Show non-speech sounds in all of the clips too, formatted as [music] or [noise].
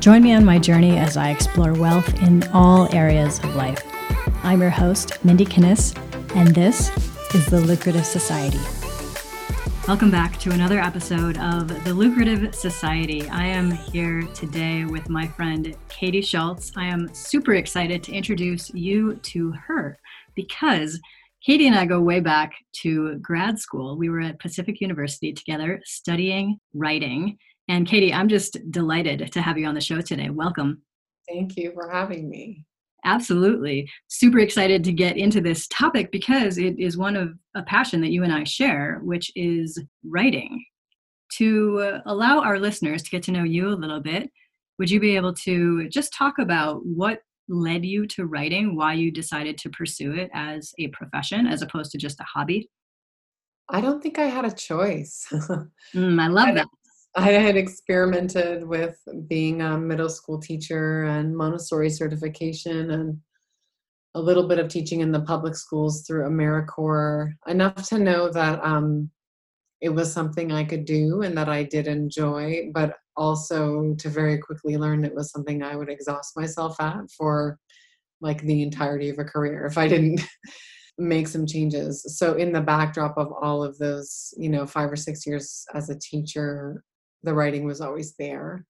Join me on my journey as I explore wealth in all areas of life. I'm your host, Mindy Kinnis, and this is The Lucrative Society. Welcome back to another episode of The Lucrative Society. I am here today with my friend Katey Schultz. I am super excited to introduce you to her because Katey and I go way back to grad school. We were at Pacific University together studying writing. And Katey, I'm just delighted to have you on the show today. Welcome. Thank you for having me. Absolutely. Super excited to get into this topic because it is one of a passion that you and I share, which is writing. To allow our listeners to get to know you a little bit, would you be able to just talk about what led you to writing, why you decided to pursue it as a profession as opposed to just a hobby? I don't think I had a choice. [laughs] mm, I love I that. I had experimented with being a middle school teacher and Montessori certification and a little bit of teaching in the public schools through AmeriCorps, enough to know that um, it was something I could do and that I did enjoy, but also to very quickly learn it was something I would exhaust myself at for like the entirety of a career if I didn't [laughs] make some changes. So in the backdrop of all of those, you know, 5 or 6 years as a teacher, the writing was always there.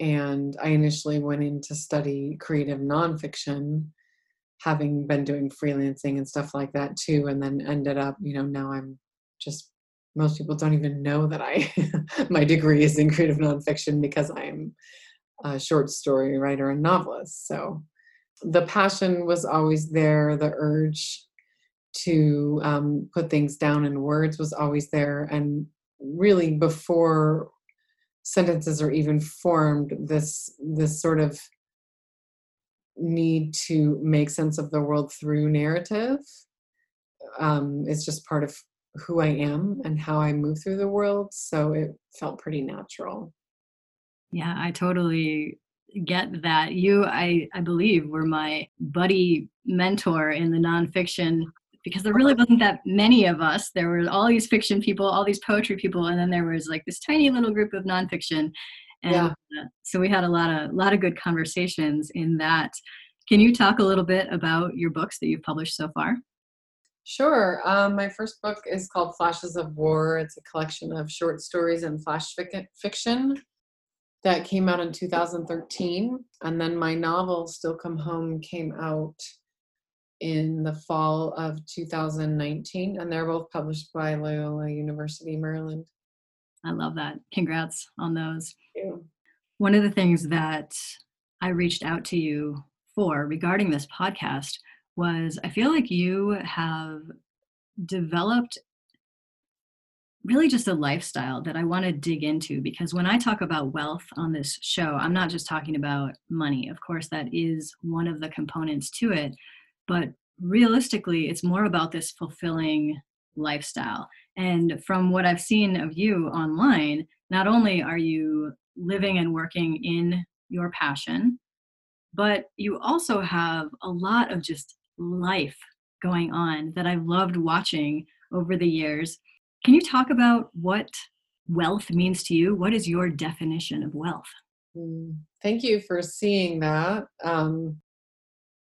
And I initially went in to study creative nonfiction, having been doing freelancing and stuff like that too, and then ended up, you know, now I'm just most people don't even know that I [laughs] my degree is in creative nonfiction because I'm a short story writer and novelist. So the passion was always there. The urge to um, put things down in words was always there, and really before sentences are even formed, this this sort of need to make sense of the world through narrative um, is just part of who I am and how I move through the world. So it felt pretty natural. Yeah, I totally get that. You, I, I believe, were my buddy mentor in the nonfiction because there really wasn't that many of us. There were all these fiction people, all these poetry people, and then there was like this tiny little group of nonfiction. And yeah. Uh, so we had a lot of lot of good conversations in that. Can you talk a little bit about your books that you've published so far? Sure. Um, my first book is called Flashes of War. It's a collection of short stories and flash fiction that came out in 2013. And then my novel, Still Come Home, came out in the fall of 2019. And they're both published by Loyola University, Maryland. I love that. Congrats on those. One of the things that I reached out to you for regarding this podcast was I feel like you have developed really just a lifestyle that I want to dig into because when I talk about wealth on this show, I'm not just talking about money. Of course, that is one of the components to it, but realistically, it's more about this fulfilling lifestyle. And from what I've seen of you online, not only are you living and working in your passion, but you also have a lot of just life going on that I've loved watching over the years. Can you talk about what wealth means to you? What is your definition of wealth? Mm, thank you for seeing that. Um,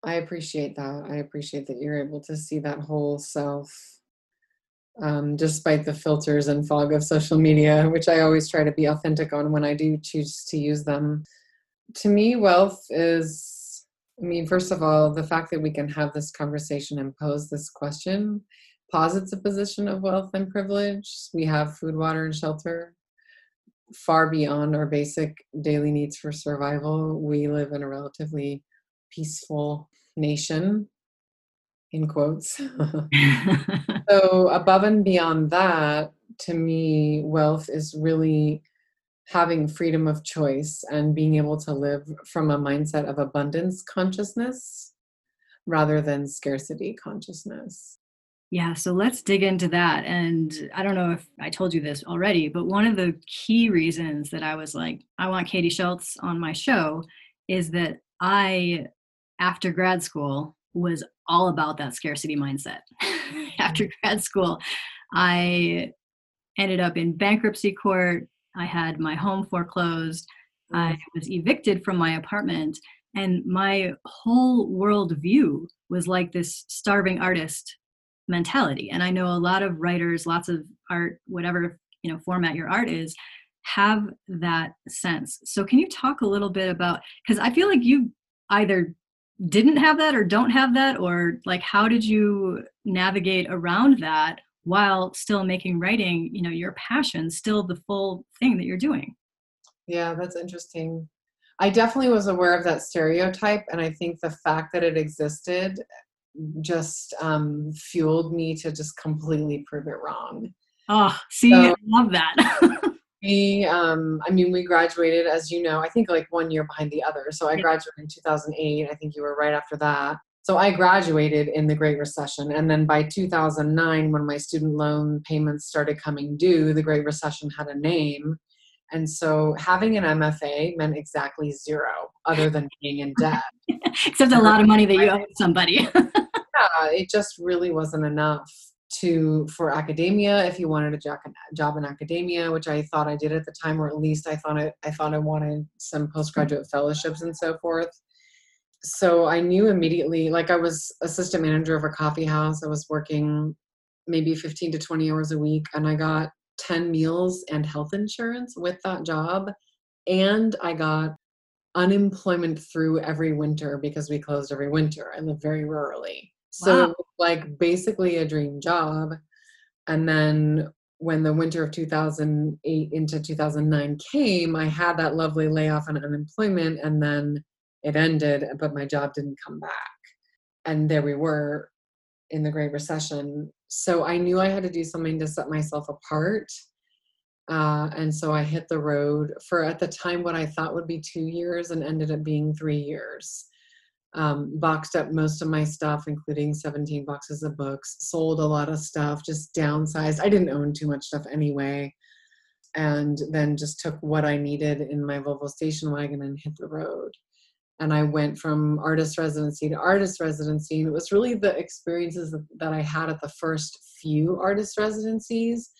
I appreciate that. I appreciate that you're able to see that whole self um, despite the filters and fog of social media, which I always try to be authentic on when I do choose to use them. To me, wealth is I mean, first of all, the fact that we can have this conversation and pose this question posits a position of wealth and privilege. We have food, water, and shelter far beyond our basic daily needs for survival. We live in a relatively peaceful nation, in quotes. [laughs] [laughs] so, above and beyond that, to me, wealth is really having freedom of choice and being able to live from a mindset of abundance consciousness rather than scarcity consciousness. Yeah, so let's dig into that. And I don't know if I told you this already, but one of the key reasons that I was like, I want Katey Schultz on my show is that I, after grad school, was all about that scarcity mindset. [laughs] after mm-hmm. grad school, I ended up in bankruptcy court I had my home foreclosed. I mm-hmm. was evicted from my apartment, and my whole worldview was like this starving artist mentality. And I know a lot of writers, lots of art, whatever you know format your art is, have that sense. So can you talk a little bit about because I feel like you either didn't have that or don't have that? Or like how did you navigate around that while still making writing you know your passion still the full thing that you're doing? Yeah that's interesting. I definitely was aware of that stereotype and i think the fact that it existed just um, fueled me to just completely prove it wrong. Oh see so, i love that [laughs] we um i mean we graduated as you know i think like one year behind the other. So i graduated in 2008 i think you were right after that. So i graduated in the great recession. And then by 2009 when my student loan payments started coming due the great recession had a name. And so having an mfa meant exactly zero other than being in debt. [laughs] Except a lot of money that you owe [laughs] somebody. [laughs] Yeah it just really wasn't enough to for academia if you wanted a job, in academia which i thought i did at the time or at least i thought it, i thought i wanted some postgraduate fellowships and so forth. So i knew immediately like i was assistant manager of a coffee house. I was working maybe 15 to 20 hours a week and i got 10 meals and health insurance with that job. And i got unemployment through every winter because we closed every winter. I live very rurally so wow. like basically a dream job. And then when the winter of 2008 into 2009 came, I had that lovely layoff and unemployment, and then it ended, but my job didn't come back. And there we were in the Great Recession. So I knew I had to do something to set myself apart. Uh, and so I hit the road for at the time what I thought would be two years and ended up being three years um, boxed up most of my stuff, including 17 boxes of books, sold a lot of stuff, just downsized. I didn't own too much stuff anyway. And then just took what I needed in my Volvo station wagon and hit the road. And I went from artist residency to artist residency. And it was really the experiences that I had at the first few artist residencies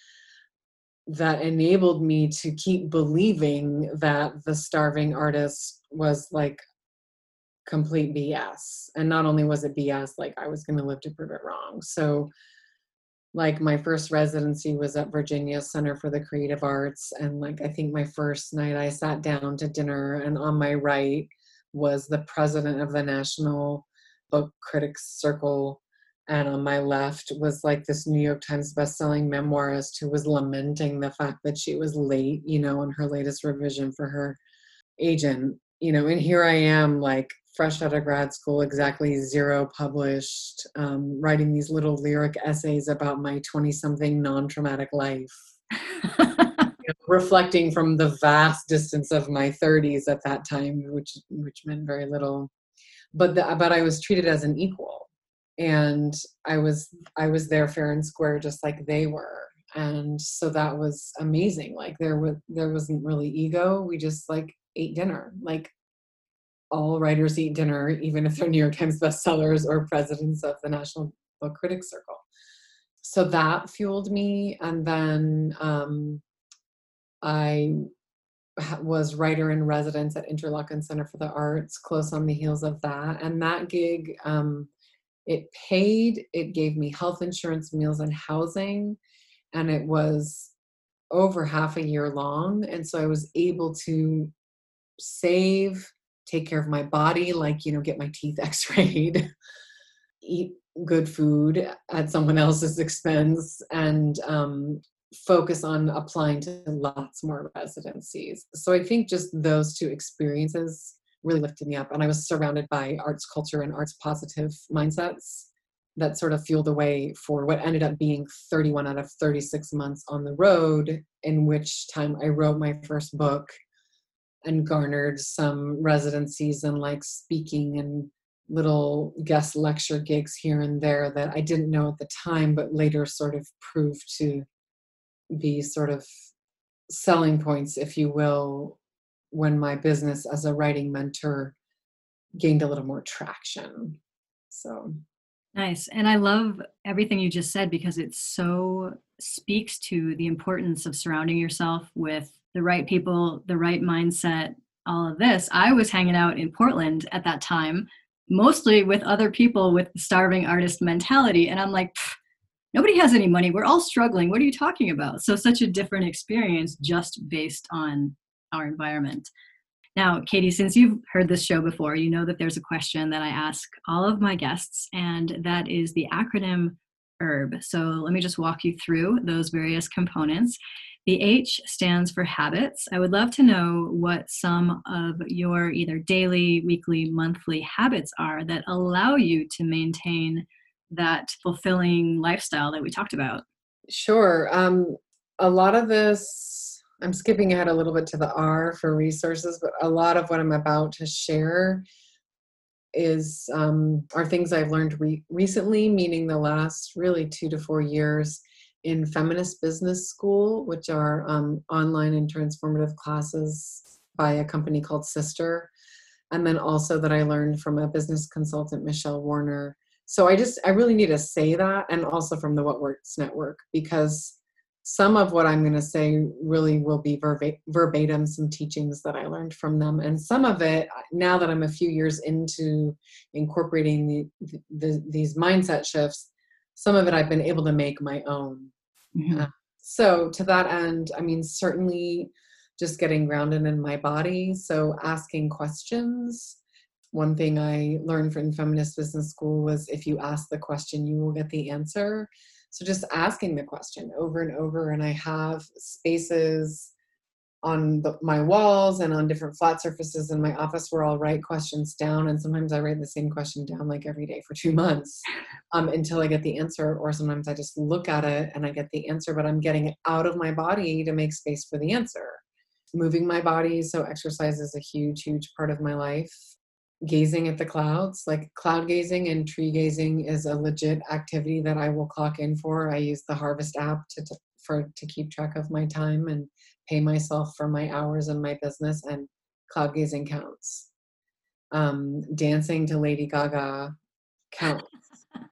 that enabled me to keep believing that the starving artist was like complete BS. And not only was it BS, like I was going to live to prove it wrong. So, like, my first residency was at Virginia Center for the Creative Arts. And, like, I think my first night I sat down to dinner, and on my right was the president of the National Book Critics Circle. And on my left was like this New York Times bestselling memoirist who was lamenting the fact that she was late, you know, on her latest revision for her agent you know, and here I am, like fresh out of grad school, exactly zero published, um, writing these little lyric essays about my 20 something non traumatic life. [laughs] you know, reflecting from the vast distance of my 30s at that time, which which meant very little. But the, but I was treated as an equal, and I was I was there fair and square, just like they were, and so that was amazing. Like there was there wasn't really ego. We just like ate dinner. Like all writers eat dinner, even if they're New York Times bestsellers or presidents of the National Book Critics Circle. So that fueled me. And then um, I was writer in residence at Interlochen Center for the Arts, close on the heels of that. And that gig, um, it paid, it gave me health insurance, meals, and housing. And it was over half a year long. And so I was able to save take care of my body, like, you know, get my teeth [laughs] x rayed, eat good food at someone else's expense, and um, focus on applying to lots more residencies. So I think just those two experiences really lifted me up. And I was surrounded by arts culture and arts positive mindsets that sort of fueled the way for what ended up being 31 out of 36 months on the road, in which time I wrote my first book and garnered some residencies and like speaking and little guest lecture gigs here and there that I didn't know at the time, but later sort of proved to be sort of selling points, if you will, when my business as a writing mentor gained a little more traction. So nice. And I love everything you just said because it so speaks to the importance of surrounding yourself with the right people, the right mindset, all of this, I was hanging out in Portland at that time, mostly with other people with the starving artist mentality. And I'm like, nobody has any money. We're all struggling. What are you talking about? So, such a different experience just based on our environment. Now, Katey, since you've heard this show before, you know that there's a question that I ask all of my guests, and that is the acronym HERB. So, let me just walk you through those various components. The H stands for habits. I would love to know what some of your either daily, weekly, monthly habits are that allow you to maintain that fulfilling lifestyle that we talked about? Sure. Um, a lot of this, I'm skipping ahead a little bit to the R for resources, but a lot of what I'm about to share is um, are things I've learned re- recently, meaning the last really two to four years in feminist business school, which are um, online and transformative classes by a company called Sister, and then also that I learned from a business consultant, Michelle Warner, so i just i really need to say that and also from the what works network because some of what i'm going to say really will be verbatim some teachings that i learned from them. And some of it now that i'm a few years into incorporating the, the, these mindset shifts some of it i've been able to make my own mm-hmm. uh, so to that end i mean certainly just getting grounded in my body so asking questions one thing I learned from feminist business school was if you ask the question, you will get the answer. So just asking the question over and over. And I have spaces on the, my walls and on different flat surfaces in my office where I'll write questions down. And sometimes I write the same question down like every day for two [laughs] months um, until I get the answer. Or sometimes I just look at it and I get the answer, but I'm getting it out of my body to make space for the answer. Moving my body. So exercise is a huge, huge part of my life gazing at the clouds like cloud gazing and tree gazing is a legit activity that i will clock in for i use the harvest app to, to for to keep track of my time and pay myself for my hours in my business and cloud gazing counts. Um, dancing to lady gaga counts.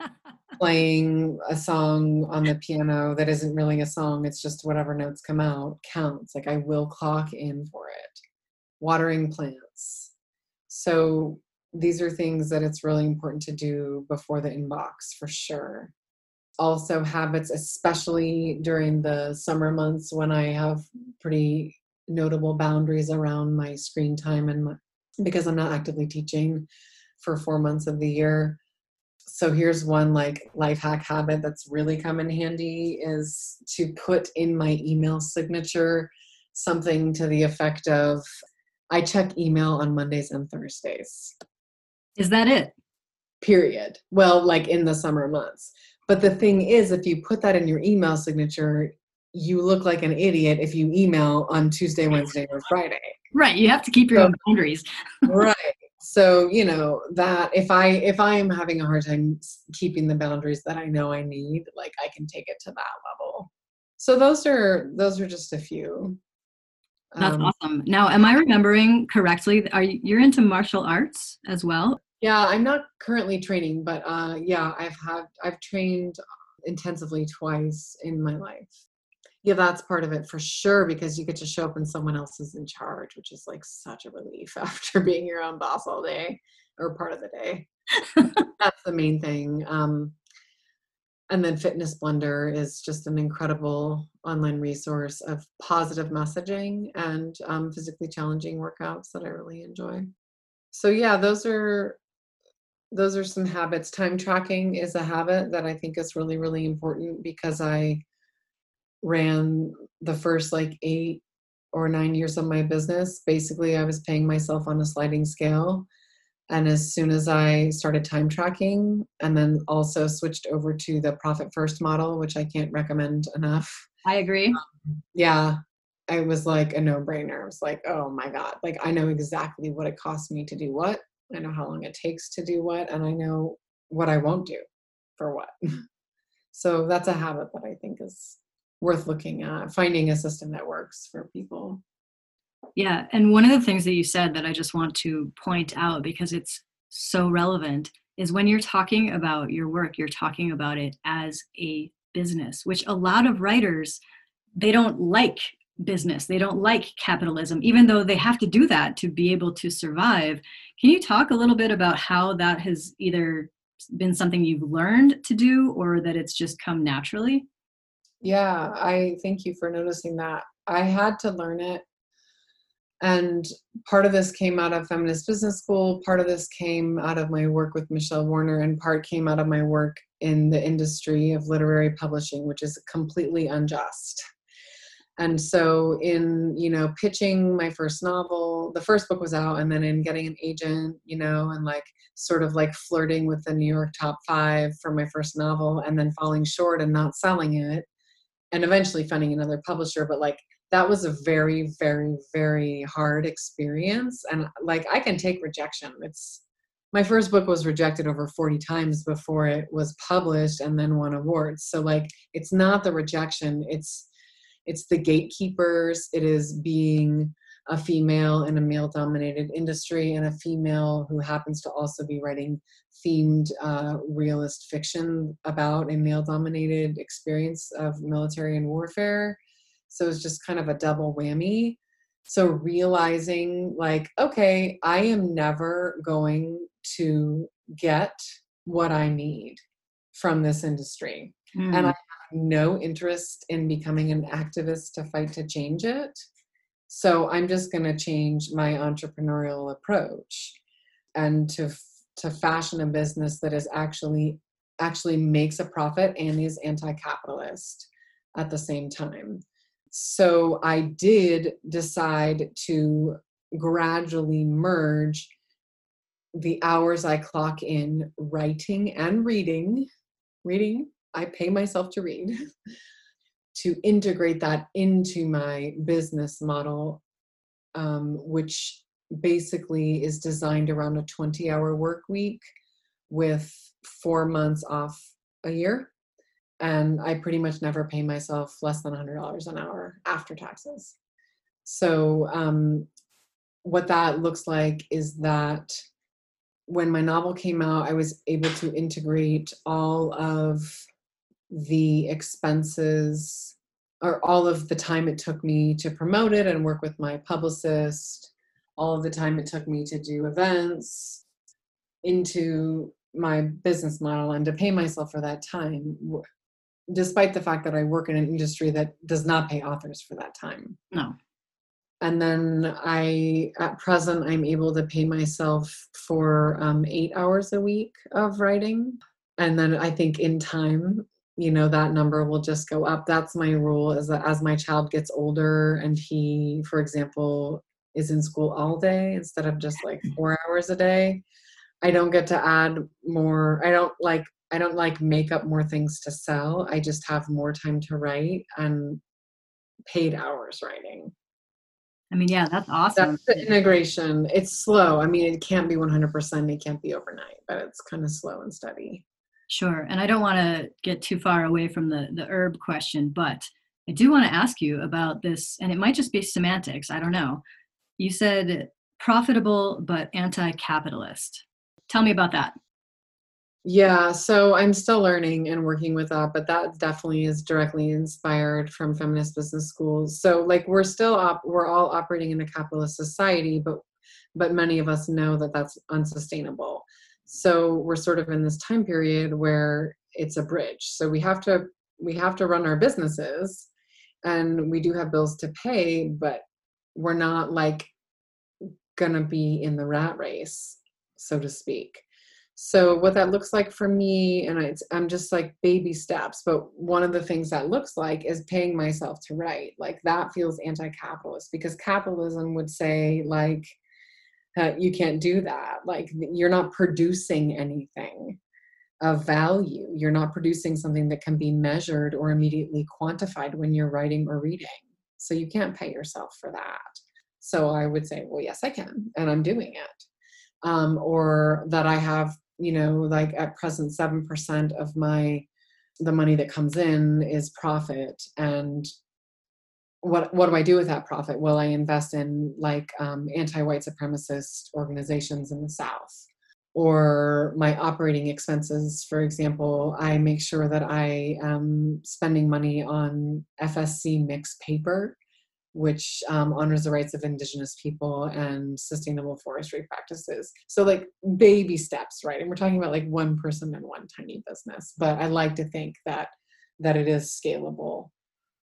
[laughs] Playing a song on the piano that isn't really a song it's just whatever notes come out counts. Like i will clock in for it. Watering plants. So these are things that it's really important to do before the inbox for sure. Also, habits, especially during the summer months when I have pretty notable boundaries around my screen time and my, because I'm not actively teaching for four months of the year. So here's one like life hack habit that's really come in handy is to put in my email signature something to the effect of I check email on Mondays and Thursdays. Is that it? Period. Well, like in the summer months. But the thing is, if you put that in your email signature, you look like an idiot if you email on Tuesday, Wednesday, or Friday. Right. You have to keep your so, own boundaries. [laughs] right. So, you know, that if I if I am having a hard time keeping the boundaries that I know I need, like I can take it to that level. So those are those are just a few. That's um, awesome. Now, am I remembering correctly? Are you, you're into martial arts as well? Yeah, I'm not currently training, but uh, yeah, I've had I've trained intensively twice in my life. Yeah, that's part of it for sure because you get to show up and someone else is in charge, which is like such a relief [laughs] after being your own boss all day or part of the day. [laughs] that's the main thing. Um, and then Fitness Blender is just an incredible online resource of positive messaging and um, physically challenging workouts that I really enjoy. So yeah, those are those are some habits. Time tracking is a habit that I think is really really important because I ran the first like eight or nine years of my business. Basically, I was paying myself on a sliding scale and as soon as I started time tracking and then also switched over to the profit first model, which I can't recommend enough. I agree. Um, yeah. I was like a no brainer. I was like, oh my God, like I know exactly what it costs me to do what. I know how long it takes to do what, and I know what I won't do for what. [laughs] so that's a habit that I think is worth looking at, finding a system that works for people. Yeah. And one of the things that you said that I just want to point out because it's so relevant is when you're talking about your work, you're talking about it as a business, which a lot of writers they don't like business. They don't like capitalism, even though they have to do that to be able to survive. Can you talk a little bit about how that has either been something you've learned to do or that it's just come naturally? Yeah, I thank you for noticing that. I had to learn it. And part of this came out of Feminist Business School, part of this came out of my work with Michelle Warner, and part came out of my work in the industry of literary publishing, which is completely unjust and so in you know pitching my first novel the first book was out and then in getting an agent you know and like sort of like flirting with the new york top five for my first novel and then falling short and not selling it and eventually finding another publisher but like that was a very very very hard experience and like i can take rejection. It's my first book was rejected over 40 times before it was published and then won awards. So like it's not the rejection it's it's the gatekeepers. It is being a female in a male dominated industry and a female who happens to also be writing themed uh, realist fiction about a male dominated experience of military and warfare. So it's just kind of a double whammy. So realizing like okay i am never going to get what i need from this industry. Mm. and i no interest in becoming an activist to fight to change it. So I'm just going to change my entrepreneurial approach and to to fashion a business that is actually actually makes a profit and is anti-capitalist at the same time. So I did decide to gradually merge the hours I clock in writing and reading, reading I pay myself to read, [laughs] to integrate that into my business model, um, which basically is designed around a 20 hour work week with four months off a year. And I pretty much never pay myself less than $100 an hour after taxes. So, um, what that looks like is that when my novel came out, I was able to integrate all of the expenses or all of the time it took me to promote it and work with my publicist, all of the time it took me to do events into my business model and to pay myself for that time, despite the fact that I work in an industry that does not pay authors for that time. No. And then I, at present, I'm able to pay myself for um, eight hours a week of writing. And then I think in time, you know that number will just go up. That's my rule is that as my child gets older and he for example is in school all day instead of just like mm. four hours a day i don't get to add more i don't like i don't like make up more things to sell. I just have more time to write and paid hours writing. I mean yeah that's awesome. that's the integration. It's slow. I mean it can't be 100% it can't be overnight but it's kind of slow and steady Sure. And I don't want to get too far away from the, the herb question, but I do want to ask you about this, and it might just be semantics. I don't know. You said profitable but anti capitalist. Tell me about that. Yeah, so I'm still learning and working with that, but that definitely is directly inspired from feminist business schools. So like we're still op- we're all operating in a capitalist society, but but many of us know that that's unsustainable so we're sort of in this time period where it's a bridge. So we have to we have to run our businesses and we do have bills to pay but we're not like gonna be in the rat race so to speak. So what that looks like for me and it's, i'm just like baby steps but one of the things that looks like is paying myself to write. Like that feels anti-capitalist because capitalism would say like uh, you can't do that. Like you're not producing anything of value. You're not producing something that can be measured or immediately quantified when you're writing or reading. So you can't pay yourself for that. So i would say well yes i can and i'm doing it. Um, or that i have you know like at present 7% of my the money that comes in is profit and what what do I do with that profit? Will I invest in like um, anti-white supremacist organizations in the South, or my operating expenses. For example, I make sure that I am spending money on FSC mixed paper which um, honors the rights of indigenous people and sustainable forestry practices so like baby steps right and we're talking about like one person and one tiny business but i like to think that that it is scalable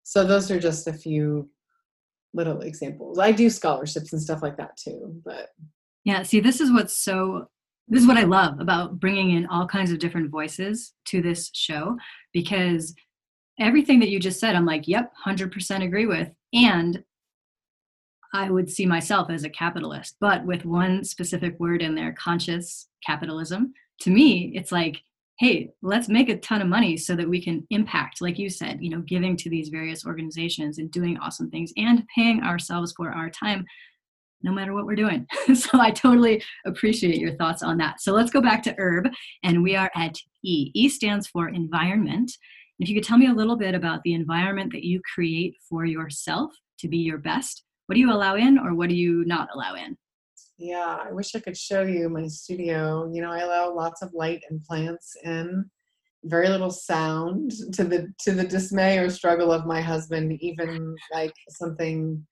so those are just a few little examples i do scholarships and stuff like that too but yeah see this is what's so this is what i love about bringing in all kinds of different voices to this show because everything that you just said i'm like yep 100% agree with and I would see myself as a capitalist, but with one specific word in there, conscious capitalism. To me, it's like, hey, let's make a ton of money so that we can impact, like you said, you know, giving to these various organizations and doing awesome things and paying ourselves for our time no matter what we're doing. [laughs] so I totally appreciate your thoughts on that. So let's go back to herb and we are at E. E stands for environment. If you could tell me a little bit about the environment that you create for yourself to be your best, what do you allow in or what do you not allow in? Yeah, I wish I could show you my studio. You know, I allow lots of light and plants in, very little sound [laughs] to the to the dismay or struggle of my husband, even like something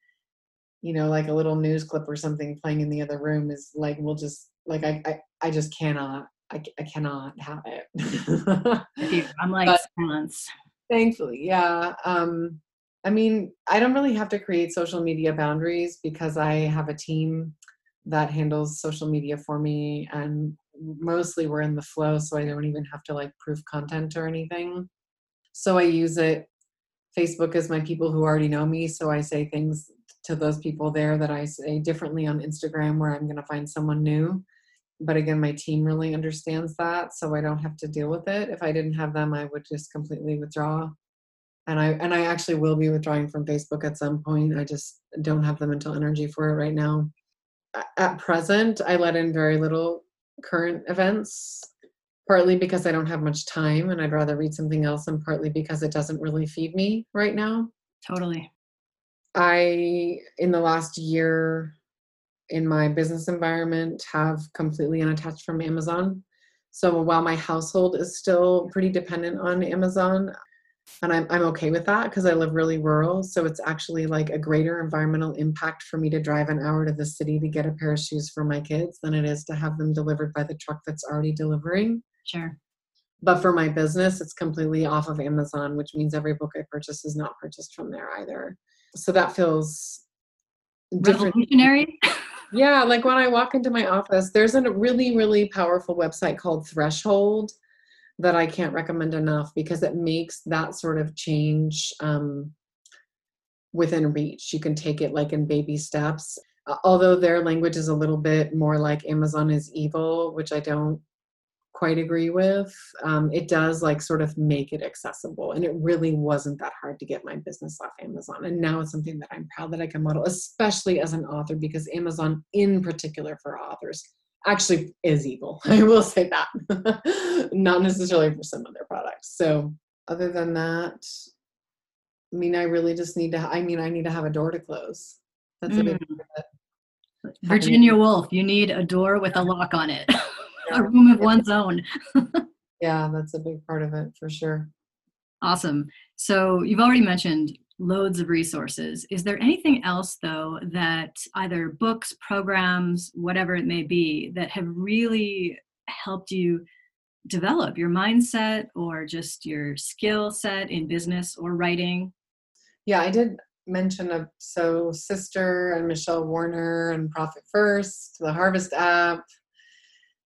you know, like a little news clip or something playing in the other room is like we'll just like I I, I just cannot I, I cannot have it. [laughs] I'm like but, silence. Thankfully, yeah. Um, I mean, I don't really have to create social media boundaries because I have a team that handles social media for me, and mostly we're in the flow, so I don't even have to like proof content or anything. So I use it. Facebook is my people who already know me, so I say things to those people there that I say differently on Instagram, where I'm going to find someone new. But again my team really understands that so i don't have to deal with it. If i didn't have them i would just completely withdraw. And i and i actually will be withdrawing from facebook at some point. I just don't have the mental energy for it right now at present i let in very little current events partly because i don't have much time and i'd rather read something else and partly because it doesn't really feed me right now totally i in the last year in my business environment have completely unattached from Amazon. So while my household is still pretty dependent on Amazon, and I'm, I'm okay with that because I live really rural. So it's actually like a greater environmental impact for me to drive an hour to the city to get a pair of shoes for my kids than it is to have them delivered by the truck that's already delivering. Sure. But for my business, it's completely off of Amazon, which means every book I purchase is not purchased from there either. So that feels revolutionary. Yeah, like when I walk into my office, there's a really, really powerful website called Threshold that I can't recommend enough because it makes that sort of change um, within reach. You can take it like in baby steps. Although their language is a little bit more like Amazon is evil, which I don't quite agree with. Um, it does like sort of make it accessible. And it really wasn't that hard to get my business off Amazon. And now it's something that I'm proud that I can model, especially as an author, because Amazon, in particular for authors, actually is evil. [laughs] I will say that, [laughs] not necessarily for some other products. So, other than that, I mean, I really just need to, I mean, I need to have a door to close. That's mm. a big mm. Virginia Woolf, you need a door with a lock on it. [laughs] a room of one's own. yeah, that's a big part of it for sure. Awesome. So you've already mentioned loads of resources. Is there anything else, though, that either books, programs, whatever it may be, that have really helped you develop your mindset or just your skill set in business or writing? Yeah, I did mention of so sister and michelle warner and profit first the harvest app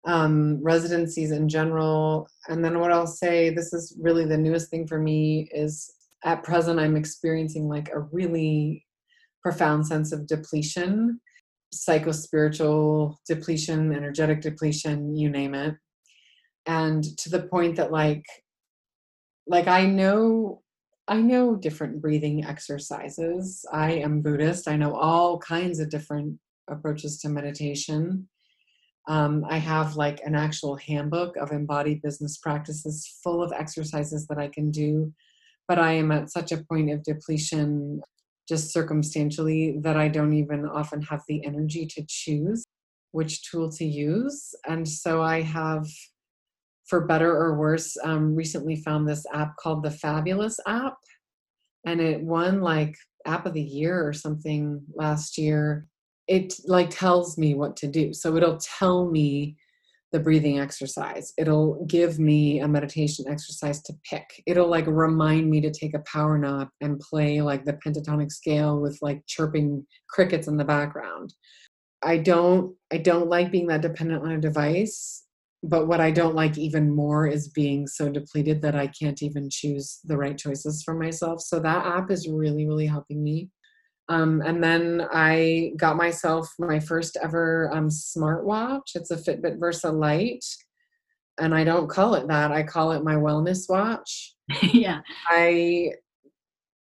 um, residencies in general. And then what I'll say, this is really the newest thing for me, is at present I'm experiencing like a really profound sense of depletion, psychospiritual depletion, energetic depletion, you name it. And to the point that like like I know I know different breathing exercises. I am Buddhist. I know all kinds of different approaches to meditation. Um, I have like an actual handbook of embodied business practices full of exercises that I can do. But I am at such a point of depletion, just circumstantially, that I don't even often have the energy to choose which tool to use. And so I have, for better or worse, um, recently found this app called the Fabulous app. And it won like app of the year or something last year. It like tells me what to do. So it'll tell me the breathing exercise. It'll give me a meditation exercise to pick. It'll like remind me to take a power nap and play like the pentatonic scale with like chirping crickets in the background. I don't I don't like being that dependent on a device, but what I don't like even more is being so depleted that I can't even choose the right choices for myself. So that app is really really helping me. Um, and then I got myself my first ever um, smartwatch. It's a Fitbit Versa Lite. And I don't call it that. I call it my wellness watch. [laughs] yeah. I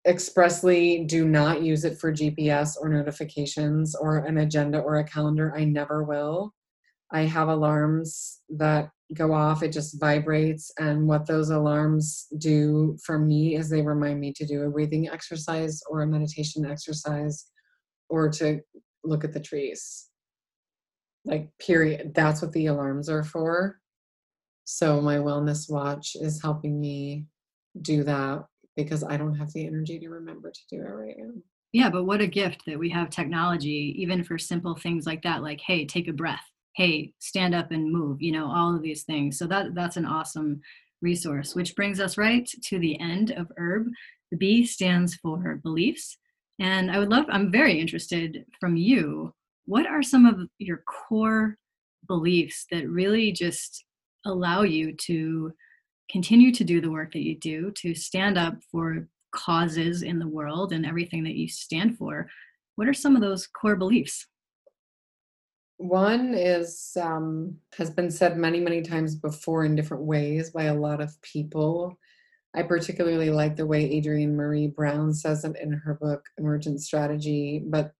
expressly do not use it for GPS or notifications or an agenda or a calendar. I never will. I have alarms that go off, it just vibrates. And what those alarms do for me is they remind me to do a breathing exercise or a meditation exercise or to look at the trees. Like, period. That's what the alarms are for. So, my wellness watch is helping me do that because I don't have the energy to remember to do it right now. Yeah, but what a gift that we have technology, even for simple things like that, like, hey, take a breath hey stand up and move you know all of these things. So that that's an awesome resource which brings us right to the end of herb. The b stands for beliefs. And i would love i'm very interested from you what are some of your core beliefs that really just allow you to continue to do the work that you do to stand up for causes in the world and everything that you stand for? What are some of those core beliefs one is um, has been said many, many times before in different ways by a lot of people. I particularly like the way Adrienne Maree Brown says it in her book Emergent Strategy. But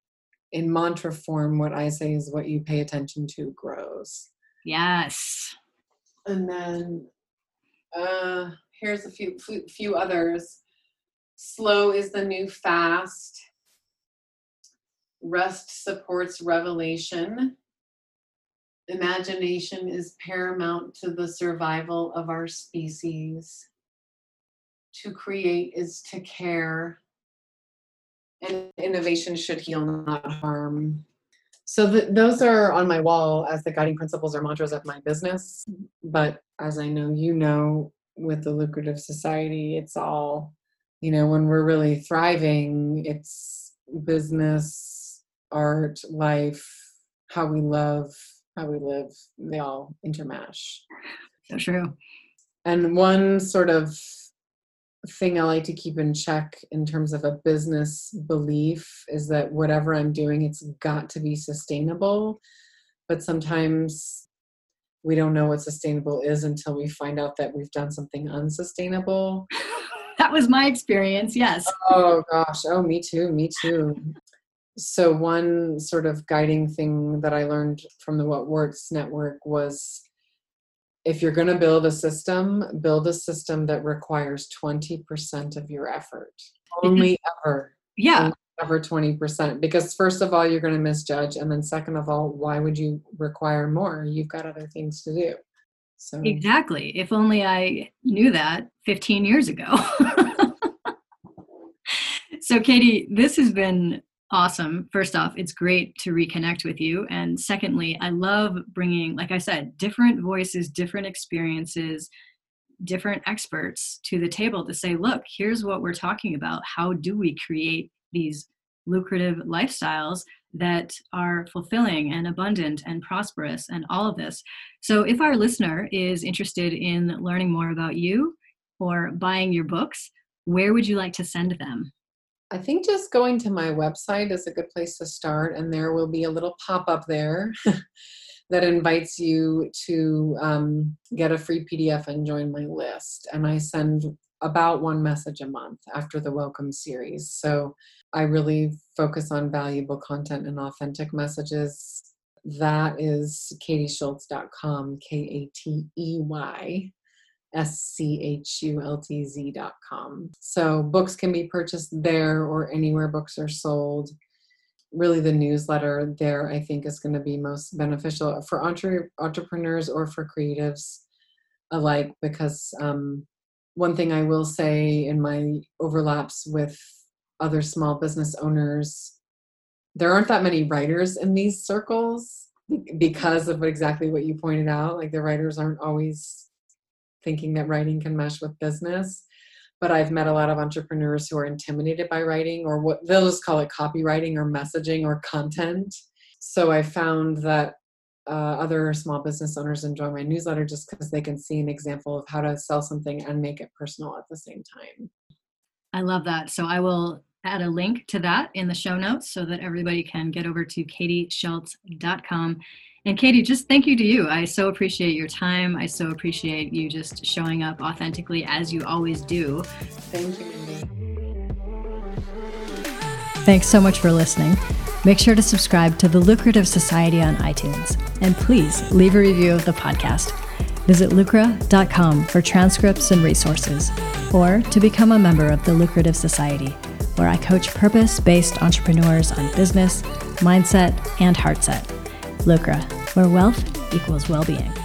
in mantra form, what I say is what you pay attention to grows. Yes. And then uh, here's a few few others. Slow is the new fast. Rest supports revelation imagination is paramount to the survival of our species. To create is to care. And innovation should heal, not harm. So the, those are on my wall as the guiding principles or mantras of my business. But as I know you know, with the lucrative society, it's all, you know, when we're really thriving, it's business, art, life, how we love, how we live, they all intermesh. So true. And one sort of thing I like to keep in check in terms of a business belief is that whatever I'm doing, it's got to be sustainable. But sometimes we don't know what sustainable is until we find out that we've done something unsustainable. [laughs] that was my experience, yes. Oh gosh, oh me too, me too so one sort of guiding thing that I learned from the What Works network was if you're going to build a system, build a system that requires 20% of your effort. Only ever. Yeah. Only ever 20%. Because first of all, you're going to misjudge. And then second of all, why would you require more? You've got other things to do. So Exactly. If only I knew that 15 years ago. [laughs] so Katey, this has been awesome. First off, it's great to reconnect with you. And secondly, I love bringing, like I said, different voices, different experiences, different experts to the table to say, look, here's what we're talking about. How do we create these lucrative lifestyles that are fulfilling and abundant and prosperous and all of this? So, if our listener is interested in learning more about you or buying your books, where would you like to send them? I think just going to my website is a good place to start, and there will be a little pop up there [laughs] that invites you to um, get a free PDF and join my list. And I send about one message a month after the welcome series. So I really focus on valuable content and authentic messages. That is kateyschultz.com, K A T E Y S-C-H-U-L-T-Z.com. So books can be purchased there or anywhere books are sold. Really, the newsletter there I think is going to be most beneficial for entre- entrepreneurs or for creatives alike because um, one thing I will say in my overlaps with other small business owners. There aren't that many writers in these circles because of exactly what you pointed out. Like the writers aren't always thinking that writing can mesh with business. But I've met a lot of entrepreneurs who are intimidated by writing, or what they'll just call it copywriting or messaging or content. So I found that uh, other small business owners enjoy my newsletter just because they can see an example of how to sell something and make it personal at the same time. I love that. So I will add a link to that in the show notes so that everybody can get over to kateyschultz.com. And Katey, just thank you to you. I so appreciate your time. I so appreciate you just showing up authentically as you always do. Thank you, Mindy. Thanks so much for listening. Make sure to subscribe to the Lucrative Society on iTunes. And please leave a review of the podcast. Visit lucra.com for transcripts and resources, or to become a member of the Lucrative Society, where I coach purpose based entrepreneurs on business, mindset, and heart set. Lucra, where wealth equals well being.